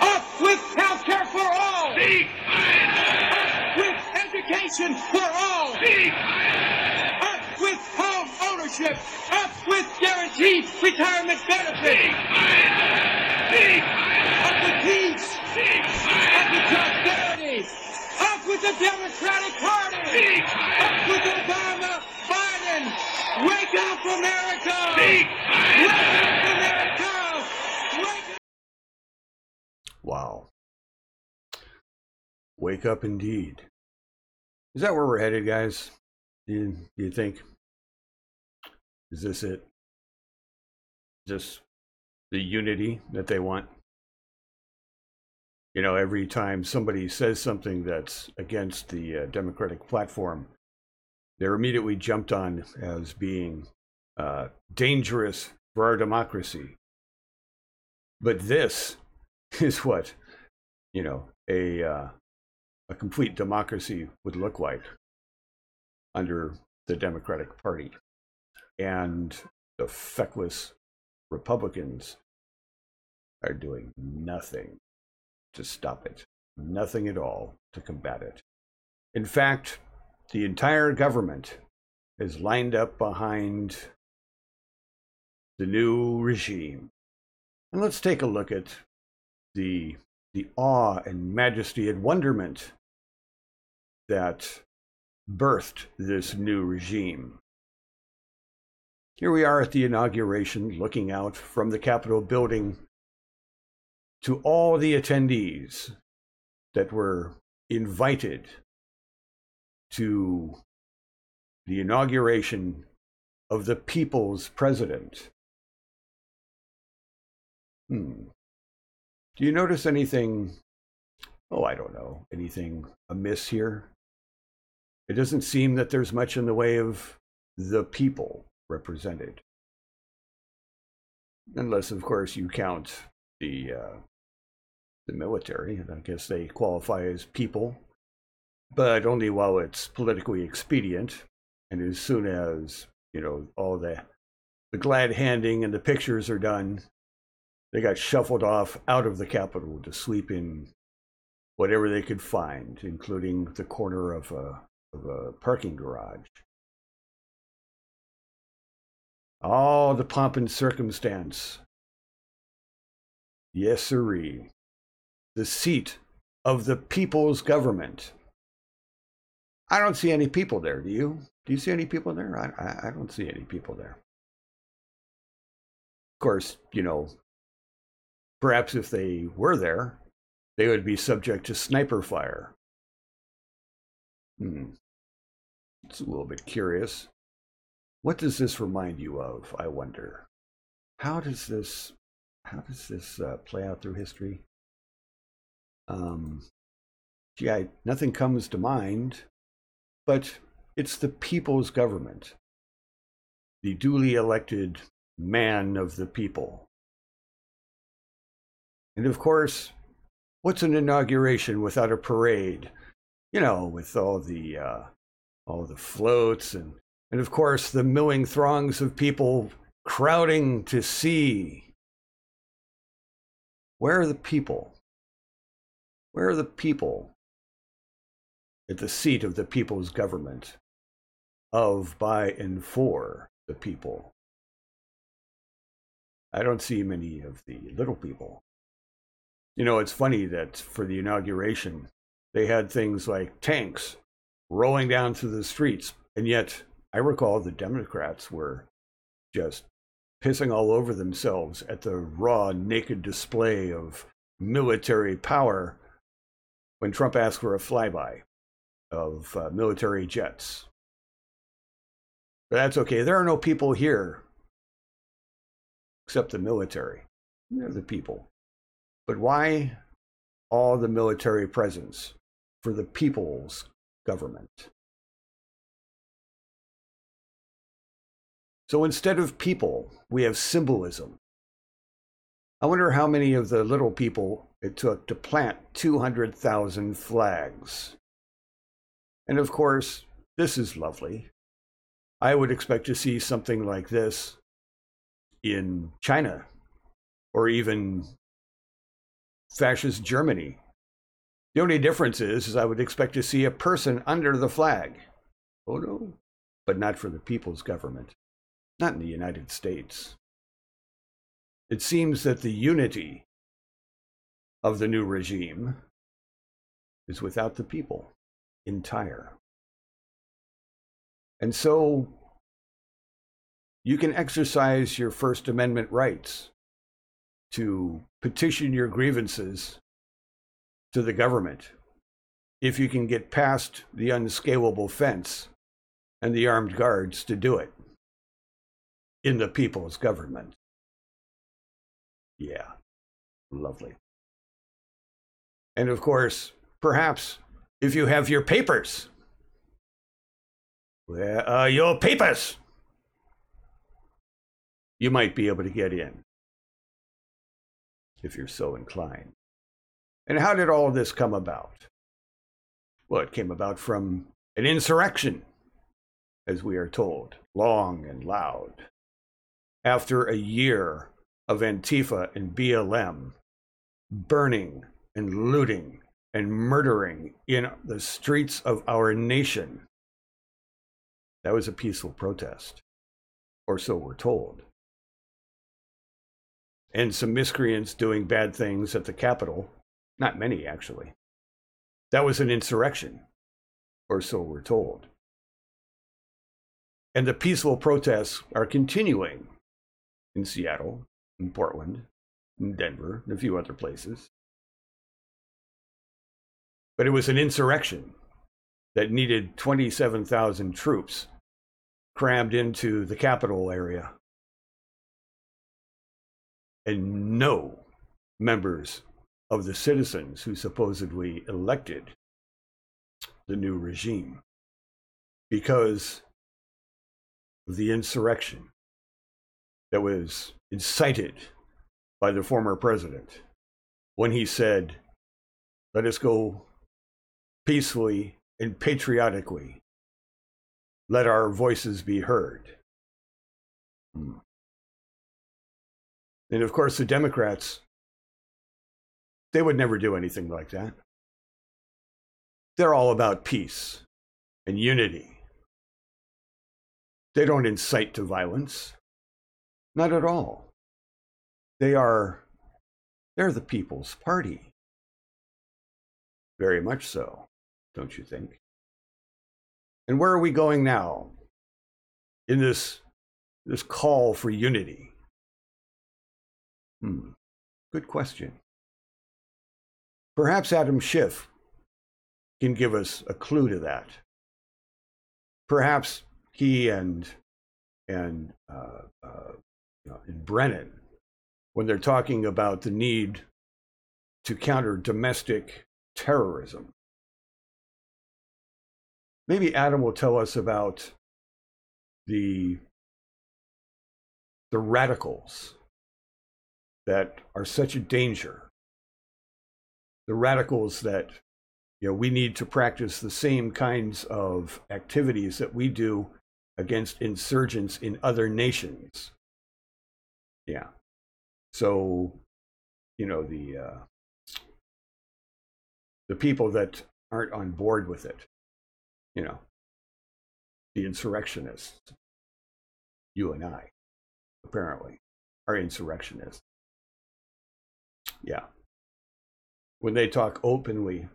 Up with health care for all! Speak! Up with education for all! Speak! Up with home ownership! Up with guaranteed retirement benefits! Speak! Up with peace! Speak! Up with prosperity! Up with the Democratic Party! Speak! Up with Obama! Biden! Wake up, America! Speak! Wake up, America! Wake up! Wow. Wake up indeed. Is that where we're headed, guys? Do you, do you think? Is this it? Just the unity that they want? You know, every time somebody says something that's against the uh, Democratic platform, they're immediately jumped on as being uh, dangerous for our democracy. But this is what you know a uh, a complete democracy would look like under the Democratic Party, and the feckless Republicans are doing nothing to stop it, nothing at all to combat it. In fact, the entire government is lined up behind the new regime. And let's take a look at the, the awe and majesty and wonderment that birthed this new regime. Here we are at the inauguration, looking out from the Capitol building to all the attendees that were invited to the inauguration of the people's president. Hmm. Do you notice anything? Oh, I don't know. Anything amiss here? It doesn't seem that there's much in the way of the people represented. Unless, of course, you count the uh, the military. And I guess they qualify as people, but only while it's politically expedient. And as soon as you know all the the glad handing and the pictures are done, they got shuffled off out of the Capitol to sleep in whatever they could find, including the corner of a, of a parking garage. All the pomp and circumstance. Yes, sirree. The seat of the people's government. I don't see any people there. Do you? Do you see any people there? I, I, I don't see any people there. Of course, you know, perhaps if they were there, they would be subject to sniper fire. Hmm. It's a little bit curious. What does this remind you of, I wonder? How does this how does this uh, play out through history? Um, gee, I, nothing comes to mind, but it's the people's government, the duly elected man of the people. And of course, what's an inauguration without a parade? You know, with all the uh, all the floats and and of course the milling throngs of people crowding to see. Where are the people? Where are the people at the seat of the people's government, of, by, and for the people? I don't see many of the little people. You know, it's funny that for the inauguration, they had things like tanks rolling down through the streets. And yet, I recall the Democrats were just pissing all over themselves at the raw, naked display of military power when Trump asked for a flyby of uh, military jets. But that's okay. There are no people here except the military. They're the people. But why all the military presence for the people's government? So instead of people, we have symbolism. I wonder how many of the little people it took to plant 200,000 flags. And of course, this is lovely. I would expect to see something like this in China or even fascist Germany. The only difference is, is I would expect to see a person under the flag. Oh no, but not for the people's government, not in the United States. It seems that the unity of the new regime is without the people entire. And so you can exercise your First Amendment rights to petition your grievances to the government if you can get past the unscalable fence and the armed guards to do it in the people's government. Yeah, lovely. And of course, perhaps if you have your papers, where are your papers? You might be able to get in if you're so inclined. And how did all this come about? Well, it came about from an insurrection, as we are told, long and loud. After a year of Antifa and BLM burning and looting and murdering in the streets of our nation, that was a peaceful protest, or so we're told. And some miscreants doing bad things at the Capitol not many, actually. That was an insurrection, or so we're told. And the peaceful protests are continuing in Seattle, in Portland, in Denver, and a few other places. But it was an insurrection that needed 27,000 troops crammed into the capital area. And no members of the citizens who supposedly elected the new regime because of the insurrection that was incited by the former president when he said, Let us go peacefully and patriotically. Let our voices be heard. Hmm. And of course, the Democrats they would never do anything like that. They're all about peace and unity. They don't incite to violence. Not at all. They are they're the people's party. Very much so, don't you think? And where are we going now in this this call for unity? Hmm. Good question. Perhaps Adam Schiff can give us a clue to that. Perhaps he and and, uh, uh, you know, and Brennan, when they're talking about the need to counter domestic terrorism, maybe Adam will tell us about the the radicals that are such a danger. The radicals that you know we need to practice the same kinds of activities that we do against insurgents in other nations. Yeah. So you know the uh, the people that aren't on board with it you know the insurrectionists you and i apparently are insurrectionists yeah when they talk openly,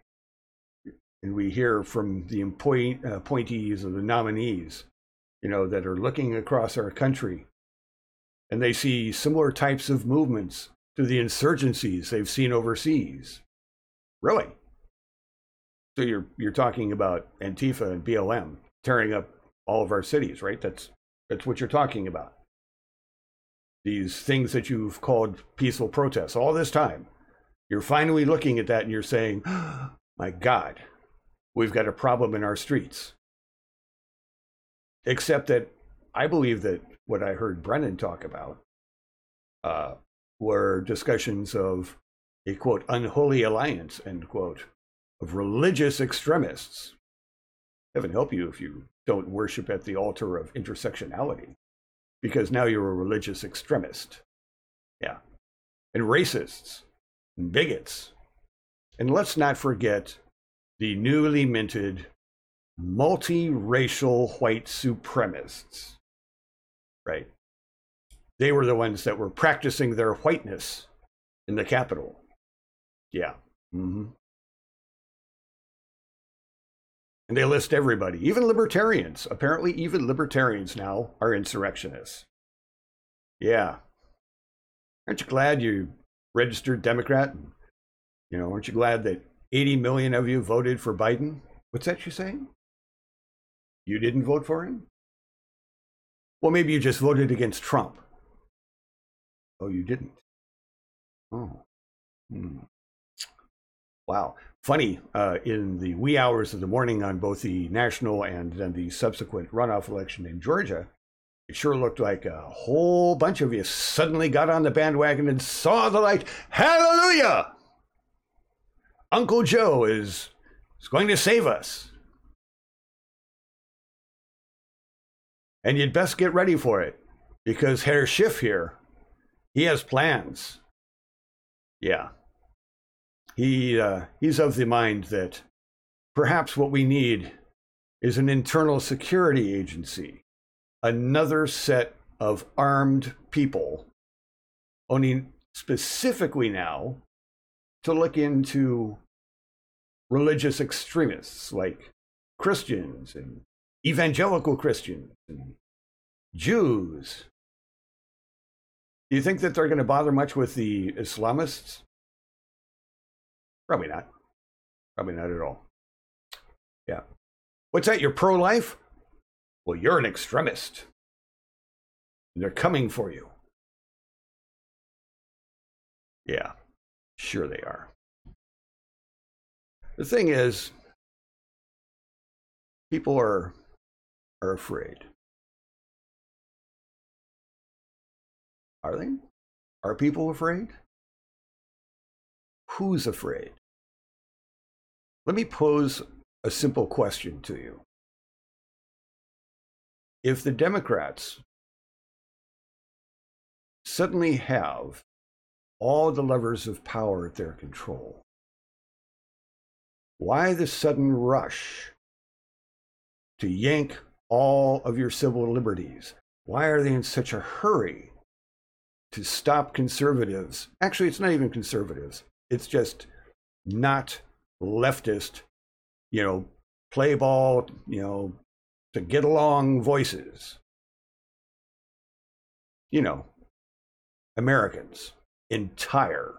and we hear from the uh, appointees or the nominees, you know, that are looking across our country, and they see similar types of movements to the insurgencies they've seen overseas. Really? So you're you're talking about Antifa and BLM tearing up all of our cities, right? That's that's what you're talking about. These things that you've called peaceful protests all this time you're finally looking at that and you're saying, oh, my God, we've got a problem in our streets. Except that I believe that what I heard Brennan talk about uh, were discussions of a quote, unholy alliance, end quote, of religious extremists. Heaven help you if you don't worship at the altar of intersectionality, because now you're a religious extremist. Yeah. And racists and bigots. And let's not forget the newly minted multiracial white supremacists. Right? They were the ones that were practicing their whiteness in the Capitol. Yeah. Mm-hmm. And they list everybody, even libertarians. Apparently, even libertarians now are insurrectionists. Yeah. Aren't you glad you registered Democrat? You know, aren't you glad that 80 million of you voted for Biden? What's that you're saying? You didn't vote for him? Well, maybe you just voted against Trump. Oh, you didn't? Oh. Hmm. Wow. Funny, uh, in the wee hours of the morning on both the national and then the subsequent runoff election in Georgia, it sure looked like a whole bunch of you suddenly got on the bandwagon and saw the light. Hallelujah! Uncle Joe is, is going to save us. And you'd best get ready for it because Herr Schiff here, he has plans. Yeah. He, uh, he's of the mind that perhaps what we need is an internal security agency another set of armed people, only specifically now to look into religious extremists like Christians and evangelical Christians and Jews. Do you think that they're going to bother much with the Islamists? Probably not. Probably not at all. Yeah. What's that? You're pro life? Well, you're an extremist. They're coming for you. Yeah, sure they are. The thing is, people are, are afraid. Are they? Are people afraid? Who's afraid? Let me pose a simple question to you if the Democrats suddenly have all the levers of power at their control, why the sudden rush to yank all of your civil liberties? Why are they in such a hurry to stop conservatives? Actually, it's not even conservatives, it's just not leftist, you know, play ball, you know, to get along voices. You know, Americans, entire.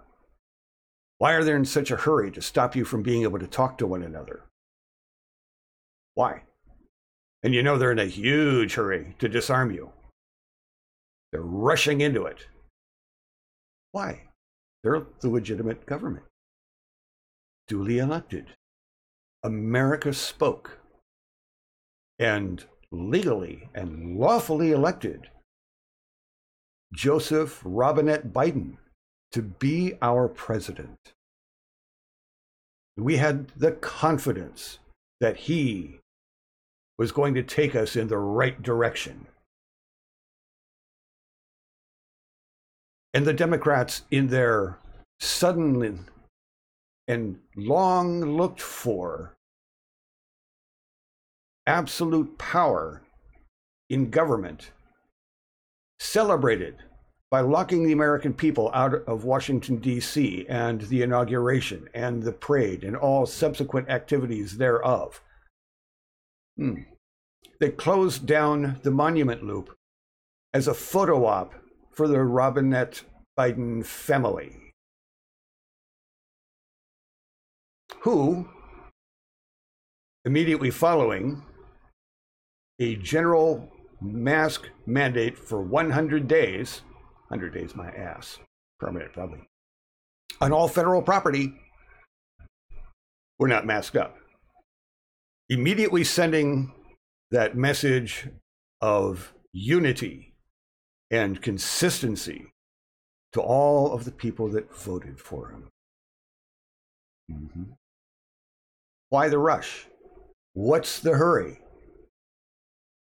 Why are they in such a hurry to stop you from being able to talk to one another? Why? And you know they're in a huge hurry to disarm you. They're rushing into it. Why? They're the legitimate government, duly elected. America spoke and legally and lawfully elected Joseph Robinette Biden to be our president. We had the confidence that he was going to take us in the right direction. And the Democrats, in their sudden and long looked for absolute power in government, celebrated by locking the American people out of Washington, D.C., and the inauguration and the parade and all subsequent activities thereof. Hmm. They closed down the monument loop as a photo op for the Robinette Biden family, who, immediately following a general mask mandate for 100 days, 100 days my ass, permanent probably, on all federal property, we're not masked up. Immediately sending that message of unity and consistency to all of the people that voted for him. Mm-hmm. Why the rush? What's the hurry?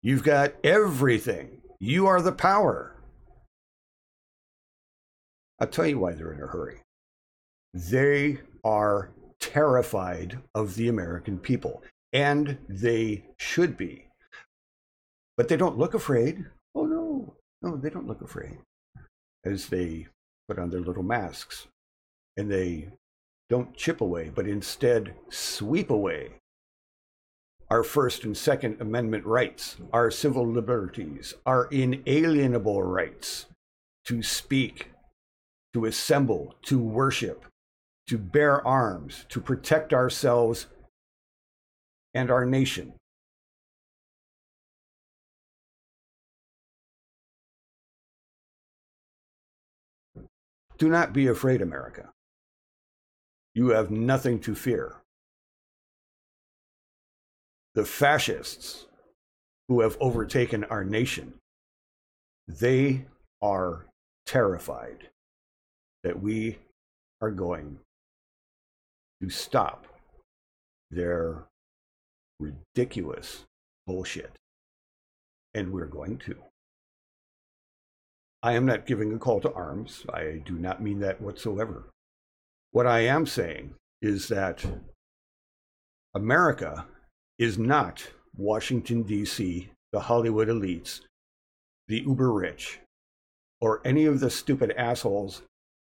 You've got everything. You are the power. I'll tell you why they're in a hurry. They are terrified of the American people, and they should be. But they don't look afraid. No, they don't look afraid as they put on their little masks and they don't chip away, but instead sweep away our First and Second Amendment rights, our civil liberties, our inalienable rights to speak, to assemble, to worship, to bear arms, to protect ourselves and our nation. Do not be afraid, America. You have nothing to fear. The fascists who have overtaken our nation, they are terrified that we are going to stop their ridiculous bullshit. And we're going to. I am not giving a call to arms. I do not mean that whatsoever. What I am saying is that America is not Washington, D.C., the Hollywood elites, the uber rich, or any of the stupid assholes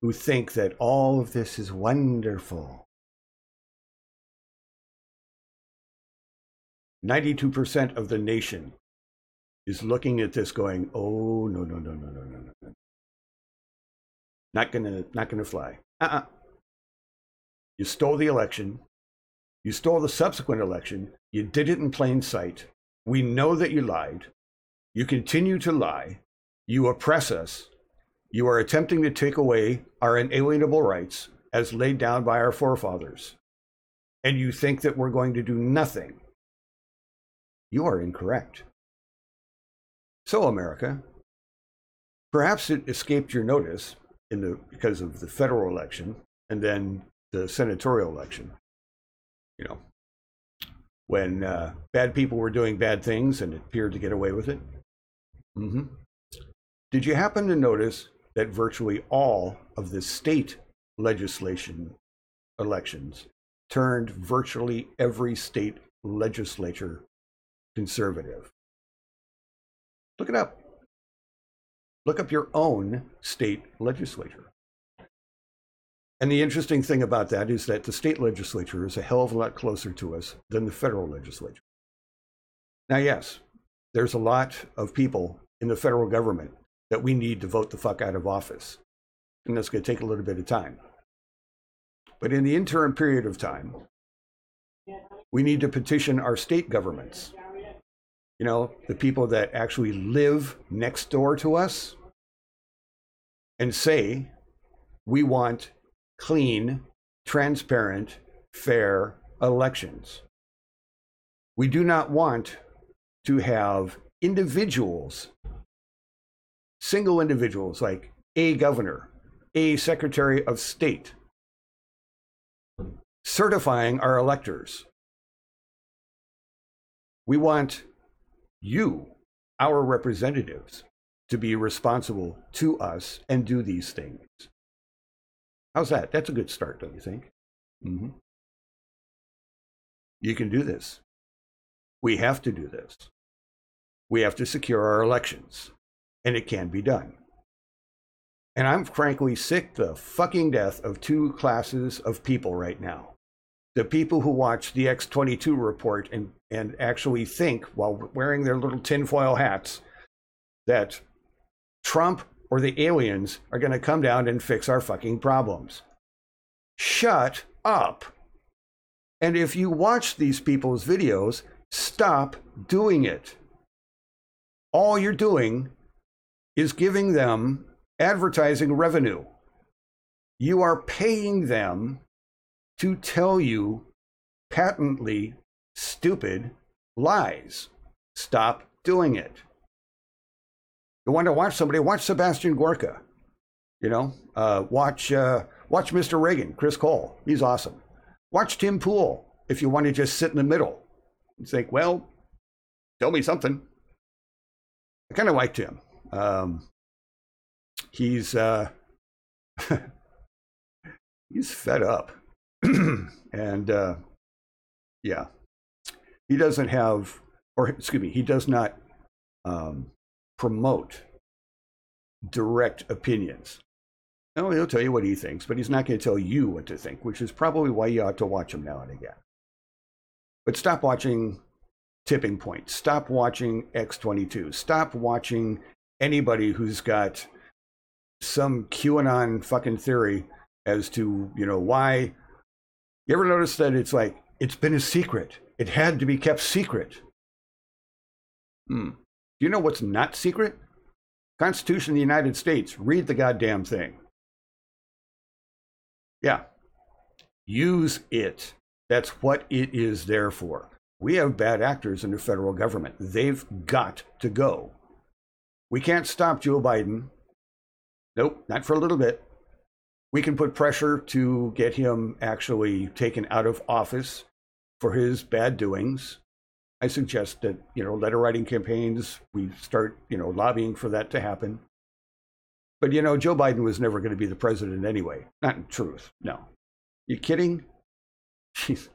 who think that all of this is wonderful. 92% of the nation is looking at this going, oh, no, no, no, no, no, no, no. Not gonna, not gonna fly. Uh-uh. You stole the election. You stole the subsequent election. You did it in plain sight. We know that you lied. You continue to lie. You oppress us. You are attempting to take away our inalienable rights as laid down by our forefathers. And you think that we're going to do nothing. You are incorrect. So, America, perhaps it escaped your notice in the, because of the federal election and then the senatorial election. You know, when uh, bad people were doing bad things and appeared to get away with it. Mm-hmm. Did you happen to notice that virtually all of the state legislation elections turned virtually every state legislature conservative? Look it up. Look up your own state legislature. And the interesting thing about that is that the state legislature is a hell of a lot closer to us than the federal legislature. Now, yes, there's a lot of people in the federal government that we need to vote the fuck out of office. And that's going to take a little bit of time. But in the interim period of time, we need to petition our state governments. You know, the people that actually live next door to us and say, we want clean, transparent, fair elections. We do not want to have individuals, single individuals like a governor, a secretary of state, certifying our electors. We want you, our representatives, to be responsible to us and do these things. How's that? That's a good start, don't you think? Mm-hmm. You can do this. We have to do this. We have to secure our elections, and it can be done. And I'm frankly sick the fucking death of two classes of people right now. The people who watch the X22 report and, and actually think, while wearing their little tinfoil hats, that Trump or the aliens are going to come down and fix our fucking problems. Shut up. And if you watch these people's videos, stop doing it. All you're doing is giving them advertising revenue. You are paying them to tell you patently stupid lies. Stop doing it. You want to watch somebody? Watch Sebastian Gorka. You know, uh, watch uh, watch Mr. Reagan, Chris Cole. He's awesome. Watch Tim Pool if you want to just sit in the middle and think, well, tell me something. I kind of liked him. Um, he's uh, he's fed up. and uh, yeah, he doesn't have, or excuse me, he does not um, promote direct opinions. No, he'll tell you what he thinks, but he's not going to tell you what to think, which is probably why you ought to watch him now and again. But stop watching Tipping Point. Stop watching X22. Stop watching anybody who's got some QAnon fucking theory as to, you know, why. You ever notice that it's like, it's been a secret? It had to be kept secret. Hmm. Do you know what's not secret? Constitution of the United States. Read the goddamn thing. Yeah. Use it. That's what it is there for. We have bad actors in the federal government. They've got to go. We can't stop Joe Biden. Nope, not for a little bit. We can put pressure to get him actually taken out of office for his bad doings. I suggest that, you know, letter writing campaigns, we start, you know, lobbying for that to happen. But, you know, Joe Biden was never going to be the president anyway. Not in truth. No. You kidding? Jeez.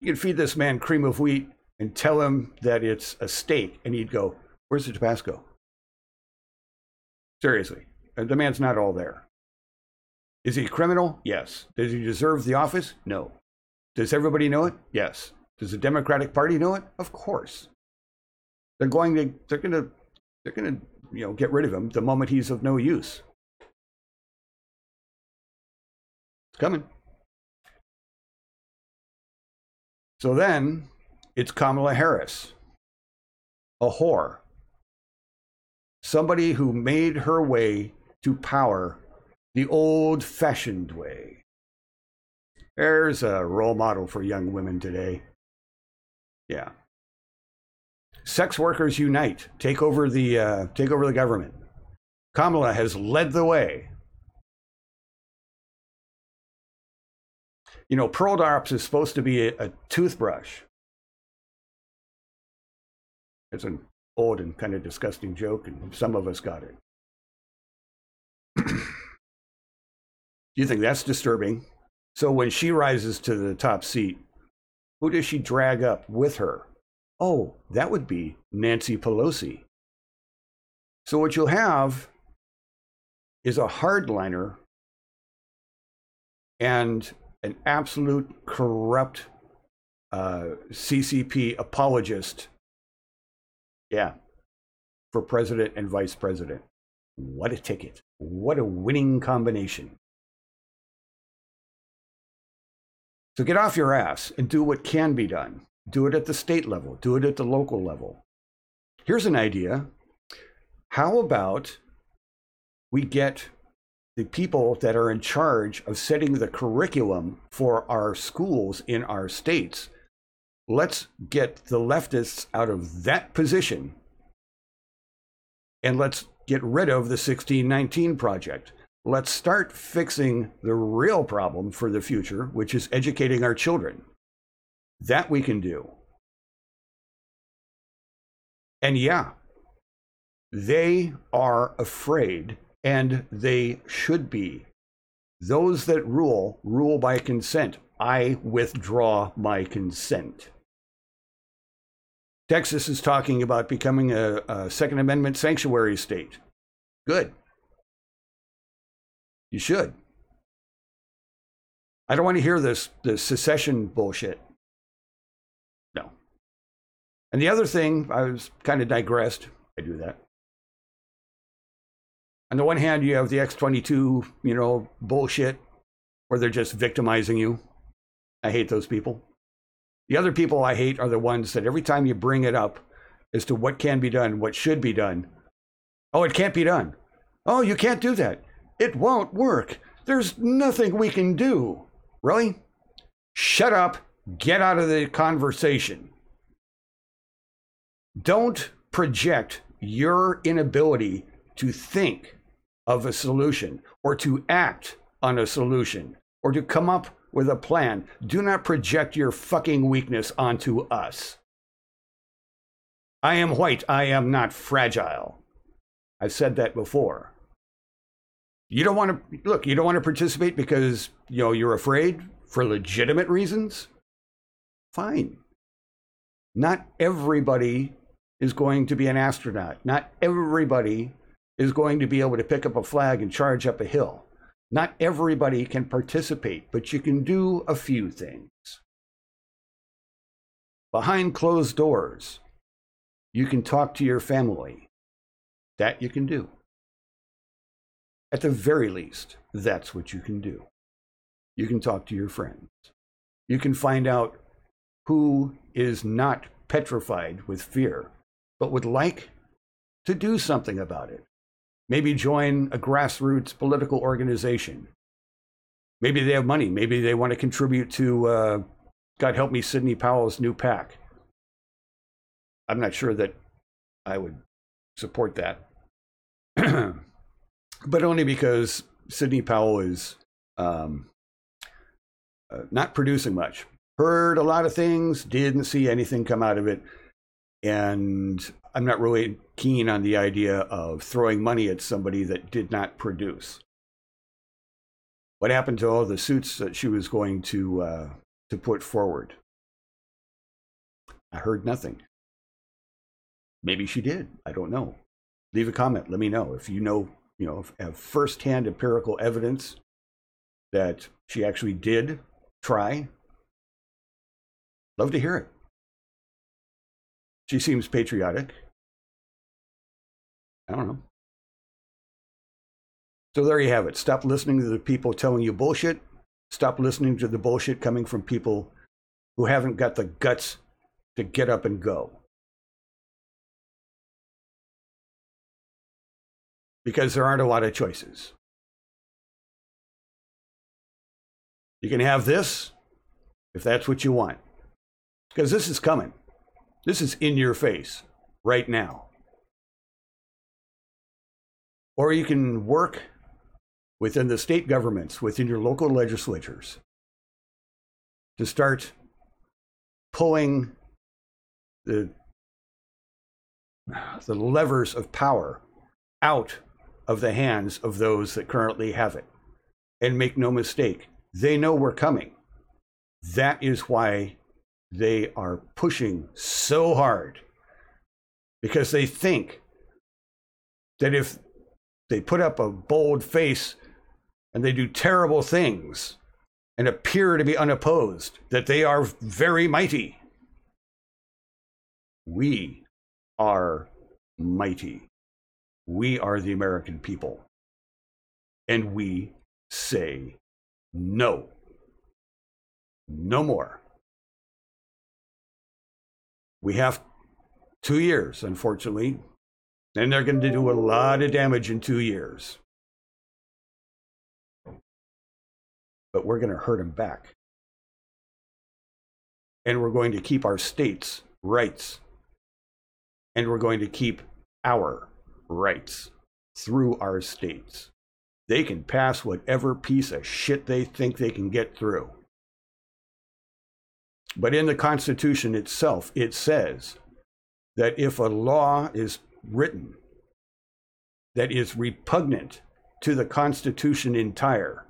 You can feed this man cream of wheat and tell him that it's a steak, and he'd go, Where's the Tabasco? Seriously. The man's not all there. Is he a criminal? Yes. Does he deserve the office? No. Does everybody know it? Yes. Does the Democratic Party know it? Of course. They're going to they're going to they're going to you know get rid of him the moment he's of no use. It's coming. So then it's Kamala Harris, a whore, somebody who made her way to power the old fashioned way. There's a role model for young women today. Yeah. Sex workers unite. Take over the uh, take over the government. Kamala has led the way. You know, Pearl Drops is supposed to be a, a toothbrush. It's an old and kind of disgusting joke, and some of us got it. You think that's disturbing? So when she rises to the top seat, who does she drag up with her? Oh, that would be Nancy Pelosi. So what you'll have is a hardliner and an absolute corrupt uh, CCP apologist. Yeah, for president and vice president. What a ticket. What a winning combination. So get off your ass and do what can be done. Do it at the state level, do it at the local level. Here's an idea. How about we get the people that are in charge of setting the curriculum for our schools in our states? Let's get the leftists out of that position and let's get rid of the 1619 project. Let's start fixing the real problem for the future, which is educating our children. That we can do. And yeah, they are afraid, and they should be. Those that rule, rule by consent. I withdraw my consent. Texas is talking about becoming a, a Second Amendment sanctuary state. Good. You should. I don't want to hear this, this secession bullshit. No. And the other thing, I was kind of digressed. I do that. On the one hand, you have the X22, you know, bullshit, where they're just victimizing you. I hate those people. The other people I hate are the ones that every time you bring it up as to what can be done, what should be done, oh, it can't be done. Oh, you can't do that. It won't work. There's nothing we can do. Really? Shut up. Get out of the conversation. Don't project your inability to think of a solution or to act on a solution or to come up with a plan. Do not project your fucking weakness onto us. I am white. I am not fragile. I've said that before. You don't want to look, you don't want to participate because, you know, you're afraid for legitimate reasons. Fine. Not everybody is going to be an astronaut. Not everybody is going to be able to pick up a flag and charge up a hill. Not everybody can participate, but you can do a few things. Behind closed doors, you can talk to your family. That you can do. At the very least, that's what you can do. You can talk to your friends. You can find out who is not petrified with fear, but would like to do something about it. Maybe join a grassroots political organization. Maybe they have money. Maybe they want to contribute to, uh, God help me, Sidney Powell's new PAC. I'm not sure that I would support that, but only because Sidney Powell is um, uh, not producing much. Heard a lot of things, didn't see anything come out of it. And I'm not really keen on the idea of throwing money at somebody that did not produce. What happened to all the suits that she was going to uh, to put forward? I heard nothing. Maybe she did. I don't know. Leave a comment. Let me know if you know, you know, have firsthand empirical evidence that she actually did try. Love to hear it. She seems patriotic. I don't know. So there you have it. Stop listening to the people telling you bullshit. Stop listening to the bullshit coming from people who haven't got the guts to get up and go. Because there aren't a lot of choices. You can have this if that's what you want. Because this is coming. This is in your face right now. Or you can work within the state governments, within your local legislatures, to start pulling the, the levers of power out of the hands of those that currently have it. And make no mistake, they know we're coming. That is why they are pushing so hard because they think that if they put up a bold face and they do terrible things and appear to be unopposed, that they are very mighty. We are mighty. We are the American people. And we say no. No more. We have two years, unfortunately, and they're going to do a lot of damage in two years. But we're going to hurt them back. And we're going to keep our states' rights. And we're going to keep our rights through our states. They can pass whatever piece of shit they think they can get through. But in the Constitution itself, it says that if a law is written that is repugnant to the Constitution entire,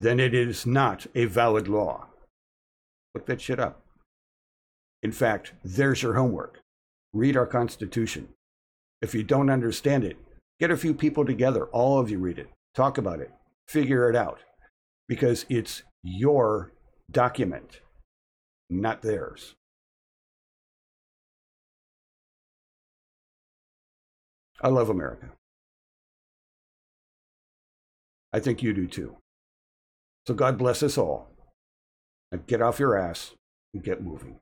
then it is not a valid law. Look that shit up. In fact, there's your homework. Read our Constitution. If you don't understand it, get a few people together. All of you read it. Talk about it. Figure it out. Because it's your document not theirs. I love America. I think you do too. So God bless us all. Now get off your ass and get moving.